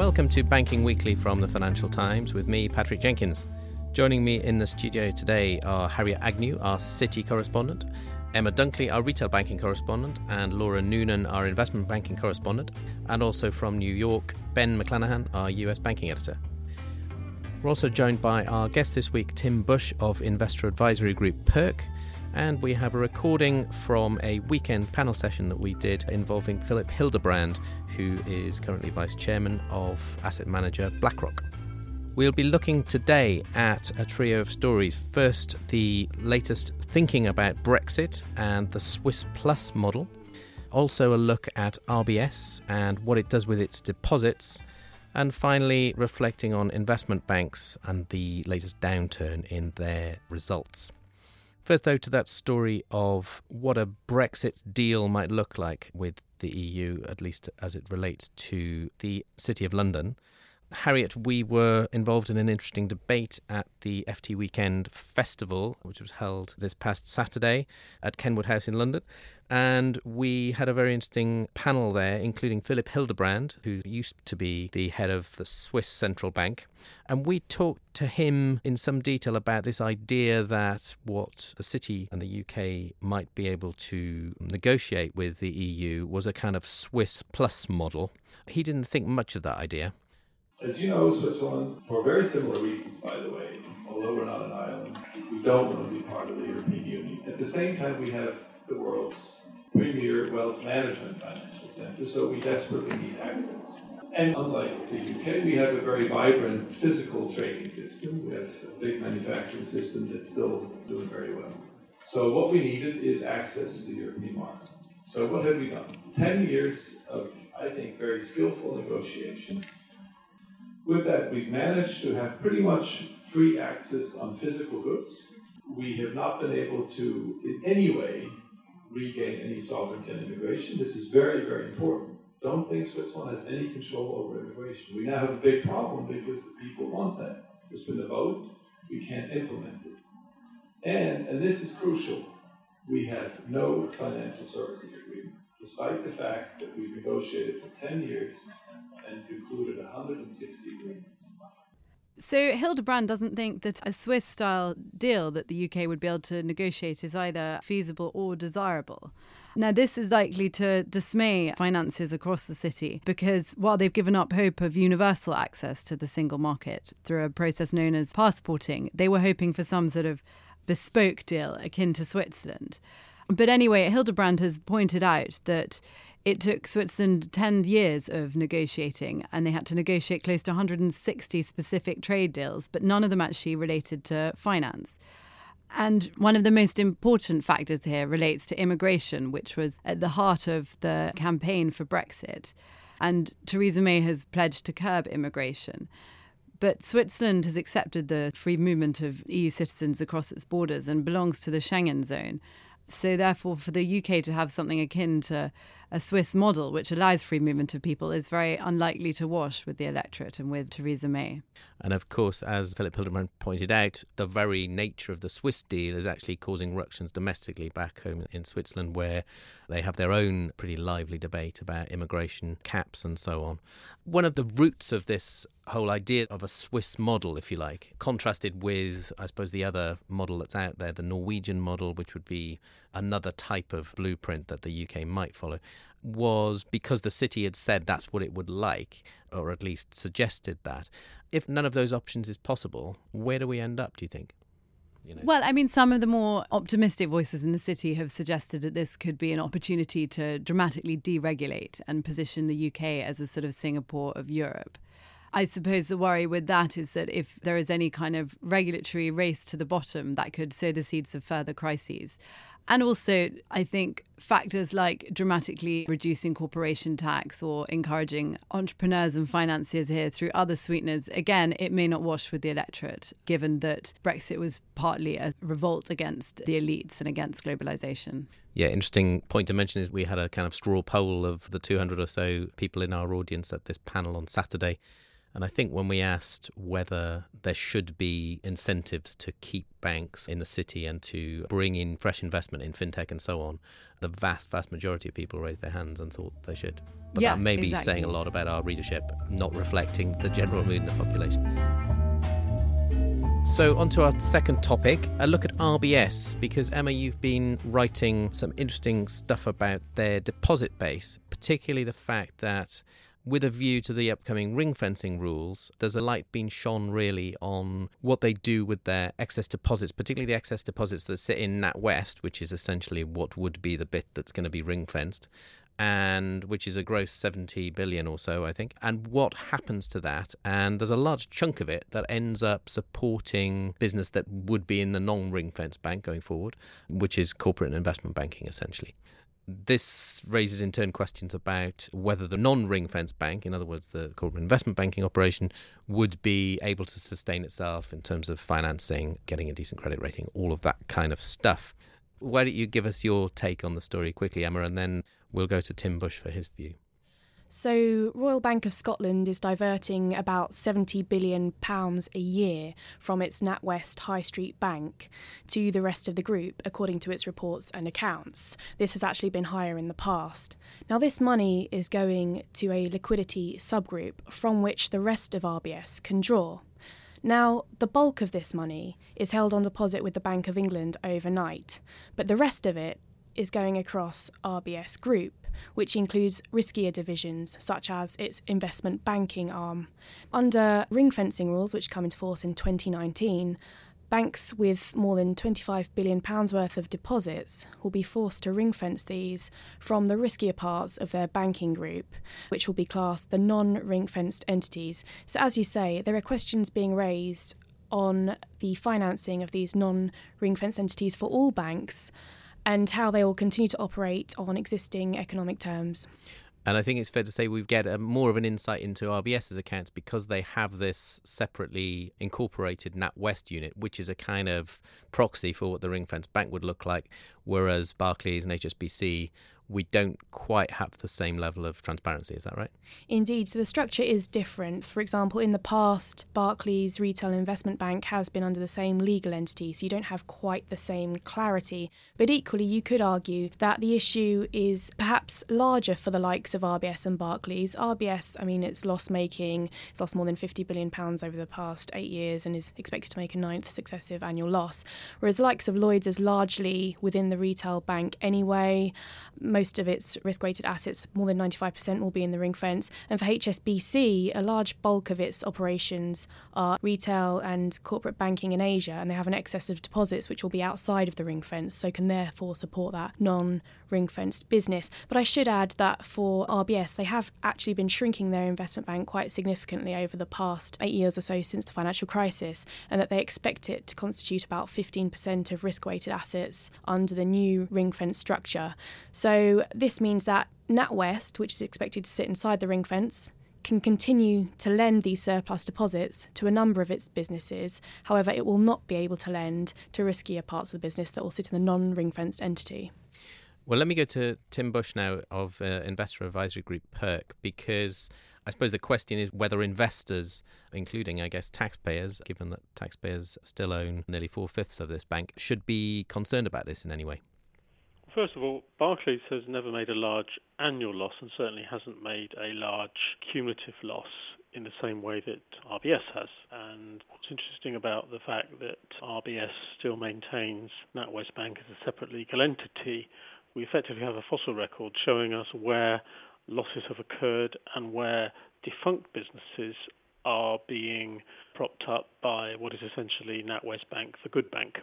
Welcome to Banking Weekly from the Financial Times with me, Patrick Jenkins. Joining me in the studio today are Harriet Agnew, our city correspondent, Emma Dunkley, our retail banking correspondent, and Laura Noonan, our investment banking correspondent, and also from New York, Ben McLannahan, our US banking editor. We're also joined by our guest this week, Tim Bush of investor advisory group Pirc, and we have a recording from a weekend panel session that we did involving Philipp Hildebrand, who is currently vice chairman of asset manager BlackRock. We'll be looking today at a trio of stories. First, the latest thinking about Brexit and the Swiss Plus model. Also, a look at RBS and what it does with its deposits. And finally, reflecting on investment banks and the latest downturn in their results. First, though, to that story of what a Brexit deal might look like with the EU, at least as it relates to the City of London. Harriet, we were involved in an interesting debate at the FT Weekend Festival, which was held this past Saturday at Kenwood House in London. And we had a very interesting panel there, including Philipp Hildebrand, who used to be the head of the Swiss Central Bank. And we talked to him in some detail about this idea that what the city and the UK might be able to negotiate with the EU was a kind of Swiss plus model. He didn't think much of that idea. As you know, Switzerland, for very similar reasons, by the way, although we're not an island, we don't want to be part of the European Union. At the same time, we have the world's premier wealth management financial center, so we desperately need access. And unlike the UK, we have a very vibrant physical trading system. We have a big manufacturing system that's still doing very well. So what we needed is access to the European market. So what have we done? Ten years of, I think, very skillful negotiations we've managed to have pretty much free access on physical goods. We have not been able to, in any way, regain any sovereignty on immigration. This is very, very important. Don't think Switzerland has any control over immigration. We now have a big problem because the people want that. There's been a vote, we can't implement it. And, and this is crucial, we have no financial services agreement, despite the fact that we've negotiated for 10 years and concluded 160 agreements. So Hildebrand doesn't think that a Swiss style deal that the UK would be able to negotiate is either feasible or desirable. Now, this is likely to dismay finances across the city because while they've given up hope of universal access to the single market through a process known as passporting, they were hoping for some sort of bespoke deal akin to Switzerland. But anyway, Hildebrand has pointed out that it took Switzerland 10 years of negotiating, and they had to negotiate close to 160 specific trade deals, but none of them actually related to finance. And one of the most important factors here relates to immigration, which was at the heart of the campaign for Brexit. And Theresa May has pledged to curb immigration. But Switzerland has accepted the free movement of EU citizens across its borders and belongs to the Schengen zone. So, therefore, for the UK to have something akin to a Swiss model, which allows free movement of people, is very unlikely to wash with the electorate and with Theresa May. And of course, as Philipp Hildebrand pointed out, the very nature of the Swiss deal is actually causing ructions domestically back home in Switzerland, where they have their own pretty lively debate about immigration caps and so on. One of the roots of this whole idea of a Swiss model, if you like, contrasted with, I suppose, the other model that's out there, the Norwegian model, which would be another type of blueprint that the UK might follow was because the city had said that's what it would like, or at least suggested that. If none of those options is possible, where do we end up, do you think? You know. Well, I mean, some of the more optimistic voices in the city have suggested that this could be an opportunity to dramatically deregulate and position the UK as a sort of Singapore of Europe. I suppose the worry with that is that if there is any kind of regulatory race to the bottom, that could sow the seeds of further crises. And also, I think factors like dramatically reducing corporation tax or encouraging entrepreneurs and financiers here through other sweeteners, again, it may not wash with the electorate, given that Brexit was partly a revolt against the elites and against globalization. Yeah, interesting point to mention is we had a kind of straw poll of the 200 or so people in our audience at this panel on Saturday. And I think when we asked whether there should be incentives to keep banks in the city and to bring in fresh investment in fintech and so on, the vast, vast majority of people raised their hands and thought they should. But yeah, that may be exactly. saying a lot about our readership, not reflecting the general mood in the population. So, on to our second topic a look at RBS. Because, Emma, you've been writing some interesting stuff about their deposit base, particularly the fact that with a view to the upcoming ring fencing rules, there's a light being shone really on what they do with their excess deposits, particularly the excess deposits that sit in NatWest, which is essentially what would be the bit that's going to be ring fenced, and which is a gross 70 billion or so, I think. And what happens to that? And there's a large chunk of it that ends up supporting business that would be in the non ring fence bank going forward, which is corporate and investment banking essentially. This raises in turn questions about whether the non ring fence bank, in other words, the corporate investment banking operation, would be able to sustain itself in terms of financing, getting a decent credit rating, all of that kind of stuff. Why don't you give us your take on the story quickly, Emma, and then we'll go to Tim Bush for his view. So, Royal Bank of Scotland is diverting about £70 billion a year from its NatWest High Street Bank to the rest of the group, according to its reports and accounts. This has actually been higher in the past. Now, this money is going to a liquidity subgroup from which the rest of RBS can draw. Now, the bulk of this money is held on deposit with the Bank of England overnight, but the rest of it is going across RBS Group, which includes riskier divisions such as its investment banking arm. Under ring fencing rules, which come into force in 2019, banks with more than £25 billion worth of deposits will be forced to ring fence these from the riskier parts of their banking group, which will be classed the non ring fenced entities. So, as you say, there are questions being raised on the financing of these non ring fenced entities for all banks and how they will continue to operate on existing economic terms. And I think it's fair to say we get a, more of an insight into RBS's accounts because they have this separately incorporated NatWest unit, which is a kind of proxy for what the ring fence bank would look like, whereas Barclays and HSBC we don't quite have the same level of transparency. Is that right? Indeed. So the structure is different. For example, in the past, Barclays Retail Investment Bank has been under the same legal entity, so you don't have quite the same clarity. But equally, you could argue that the issue is perhaps larger for the likes of RBS and Barclays. RBS, I mean, it's loss making, it's lost more than £50 billion over the past eight years and is expected to make a ninth successive annual loss. Whereas the likes of Lloyds is largely within the retail bank anyway. Most most of its risk weighted assets, more than 95%, will be in the ring fence. And for HSBC, a large bulk of its operations are retail and corporate banking in Asia, and they have an excess of deposits which will be outside of the ring fence, so can therefore support that non ring fenced business. But I should add that for RBS, they have actually been shrinking their investment bank quite significantly over the past eight years or so since the financial crisis, and that they expect it to constitute about 15% of risk weighted assets under the new ring fence structure. So this means that NatWest, which is expected to sit inside the ring fence, can continue to lend these surplus deposits to a number of its businesses. However, it will not be able to lend to riskier parts of the business that will sit in the non ring fenced entity. Well, let me go to Tim Bush now of uh, investor advisory group Pirc because I suppose the question is whether investors, including, I guess, taxpayers, given that taxpayers still own nearly four fifths of this bank, should be concerned about this in any way. First of all, Barclays has never made a large annual loss and certainly hasn't made a large cumulative loss in the same way that RBS has. And what's interesting about the fact that RBS still maintains NatWest Bank as a separate legal entity, we effectively have a fossil record showing us where losses have occurred and where defunct businesses are being propped up by what is essentially NatWest Bank, the good bank.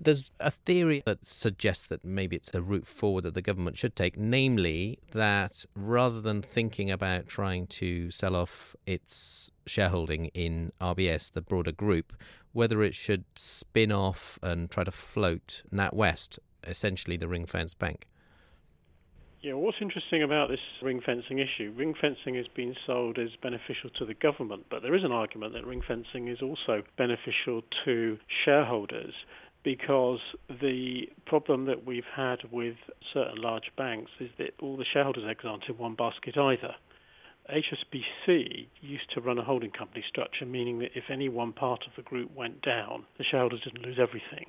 There's a theory that suggests that maybe it's the route forward that the government should take, namely that rather than thinking about trying to sell off its shareholding in RBS, the broader group, whether it should spin off and try to float NatWest essentially the ring fenced bank. Yeah, what's interesting about this ring fencing issue? Ring fencing is being sold as beneficial to the government, but there is an argument that ring fencing is also beneficial to shareholders because the problem that we've had with certain large banks is that all the shareholders' eggs aren't in one basket either. HSBC used to run a holding company structure, meaning that if any one part of the group went down, the shareholders didn't lose everything.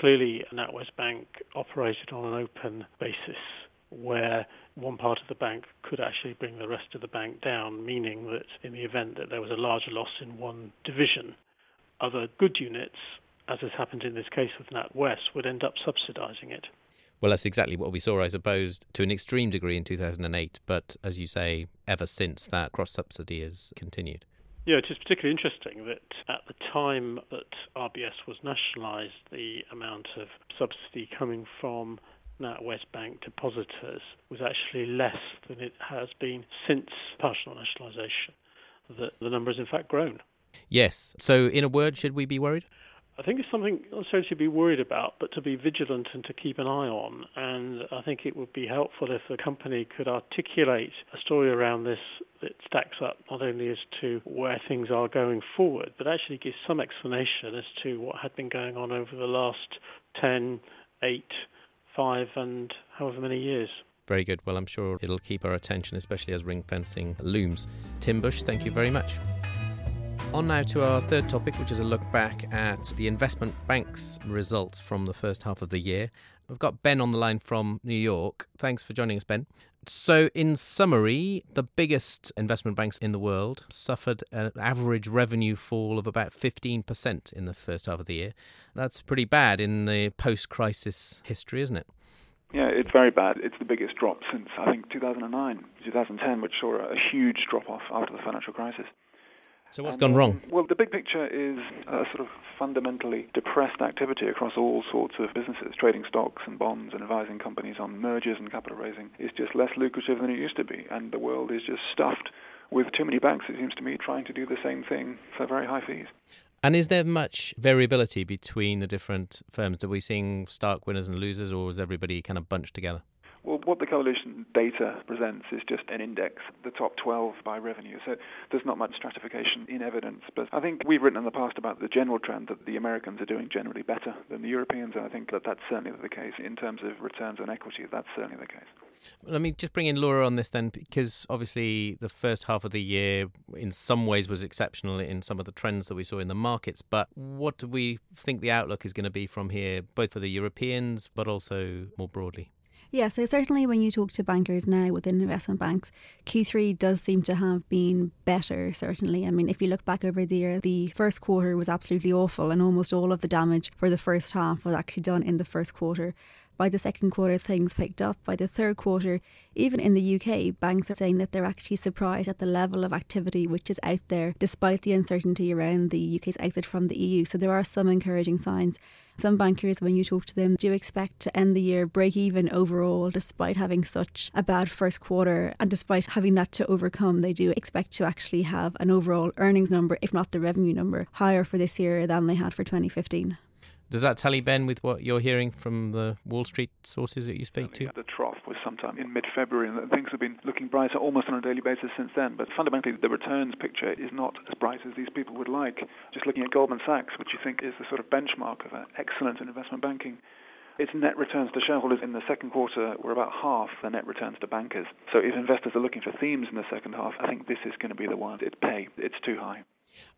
Clearly, NatWest Bank operated on an open basis where one part of the bank could actually bring the rest of the bank down, meaning that in the event that there was a larger loss in one division, other good units, as has happened in this case with NatWest, would end up subsidising it. Well, that's exactly what we saw, I suppose, to an extreme degree in 2008. But as you say, ever since that cross subsidy has continued. Yeah, it is particularly interesting that at the time that RBS was nationalised, the amount of subsidy coming from NatWest Bank depositors was actually less than it has been since partial nationalisation. The, the number has in fact grown. Yes. So, in a word, should we be worried? I think it's something necessarily to be worried about, but to be vigilant and to keep an eye on. And I think it would be helpful if the company could articulate a story around this that stacks up not only as to where things are going forward, but actually gives some explanation as to what had been going on over the last 10, 8, 5, and however many years. Very good. Well, I'm sure it'll keep our attention, especially as ring fencing looms. Tim Bush, thank you very much. On now to our third topic, which is a look back at the investment bank's results from the first half of the year. We've got Ben on the line from New York. Thanks for joining us, Ben. So, in summary, the biggest investment banks in the world suffered an average revenue fall of about 15% in the first half of the year. That's pretty bad in the post crisis history, isn't it? Yeah, it's very bad. It's the biggest drop since, I think, 2009, 2010, which saw a huge drop off after the financial crisis. So what's and, gone wrong? Well, the big picture is a sort of fundamentally depressed activity across all sorts of businesses. Trading stocks and bonds and advising companies on mergers and capital raising is just less lucrative than it used to be, and the world is just stuffed with too many banks, it seems to me, trying to do the same thing for very high fees. And is there much variability between the different firms? Are we seeing stark winners and losers, or is everybody kind of bunched together? Well, what the coalition data presents is just an index, the top 12 by revenue. So there's not much stratification in evidence. But I think we've written in the past about the general trend that the Americans are doing generally better than the Europeans. And I think that that's certainly the case in terms of returns on equity. That's certainly the case. Let me just bring in Laura on this then, because obviously the first half of the year in some ways was exceptional in some of the trends that we saw in the markets. But what do we think the outlook is going to be from here, both for the Europeans, but also more broadly? Yeah, so certainly when you talk to bankers now within investment banks, Q3 does seem to have been better, certainly. I mean, if you look back over the year, the first quarter was absolutely awful, and almost all of the damage for the first half was actually done in the first quarter. By the second quarter, things picked up. By the third quarter, even in the UK, banks are saying that they're actually surprised at the level of activity which is out there, despite the uncertainty around the UK's exit from the EU. So there are some encouraging signs. Some bankers, when you talk to them, do expect to end the year break even overall, despite having such a bad first quarter. And despite having that to overcome, they do expect to actually have an overall earnings number, if not the revenue number, higher for this year than they had for 2015. Does that tally, Ben, with what you're hearing from the Wall Street sources that you speak to? The trough was sometime in mid-February, and things have been looking brighter almost on a daily basis since then. But fundamentally, the returns picture is not as bright as these people would like. Just looking at Goldman Sachs, which you think is the sort of benchmark of excellence in investment banking, its net returns to shareholders in the second quarter were about half the net returns to bankers. So if investors are looking for themes in the second half, I think this is going to be the one. It's pay. It's too high.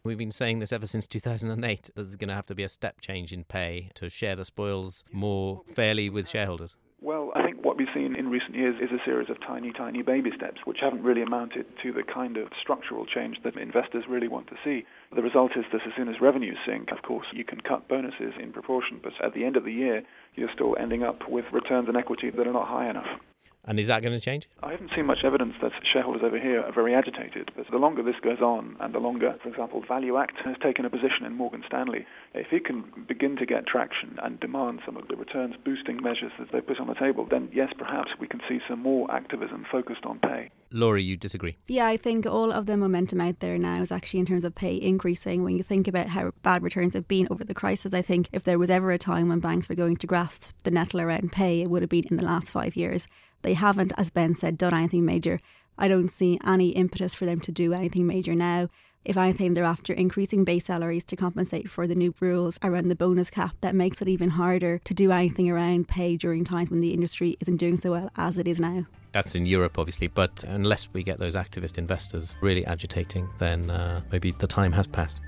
We've been saying this ever since 2008 that there's going to have to be a step change in pay to share the spoils more fairly with shareholders. Well, I think what we've seen in recent years is a series of tiny, tiny baby steps, which haven't really amounted to the kind of structural change that investors really want to see. The result is that as soon as revenues sink, of course, you can cut bonuses in proportion, but at the end of the year, you're still ending up with returns on equity that are not high enough. And is that going to change? I haven't seen much evidence that shareholders over here are very agitated. But the longer this goes on, and the longer, for example, ValueAct has taken a position in Morgan Stanley, if it can begin to get traction and demand some of the returns boosting measures that they put on the table, then yes, perhaps we can see some more activism focused on pay. Laura, you disagree? Yeah, I think all of the momentum out there now is actually in terms of pay increasing. When you think about how bad returns have been over the crisis, I think if there was ever a time when banks were going to grasp the nettle around pay, it would have been in the last five years. They haven't, as Ben said, done anything major. I don't see any impetus for them to do anything major now. If anything, they're after increasing base salaries to compensate for the new rules around the bonus cap that makes it even harder to do anything around pay during times when the industry isn't doing so well as it is now. That's in Europe, obviously, but unless we get those activist investors really agitating, then uh, maybe the time has passed.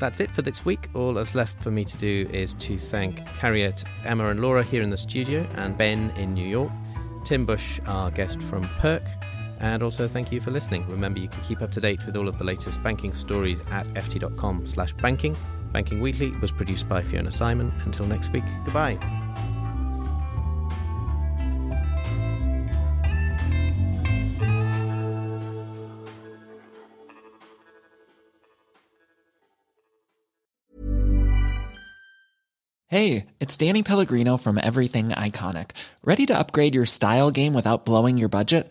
That's it for this week. All that's left for me to do is to thank Harriet, Emma, and Laura here in the studio, and Ben in New York, Tim Bush, our guest from Pirc, and also thank you for listening. Remember, you can keep up to date with all of the latest banking stories at ft.com slash banking. Banking Weekly was produced by Fiona Simon. Until next week, goodbye. Hey, it's Danny Pellegrino from Everything Iconic. Ready to upgrade your style game without blowing your budget?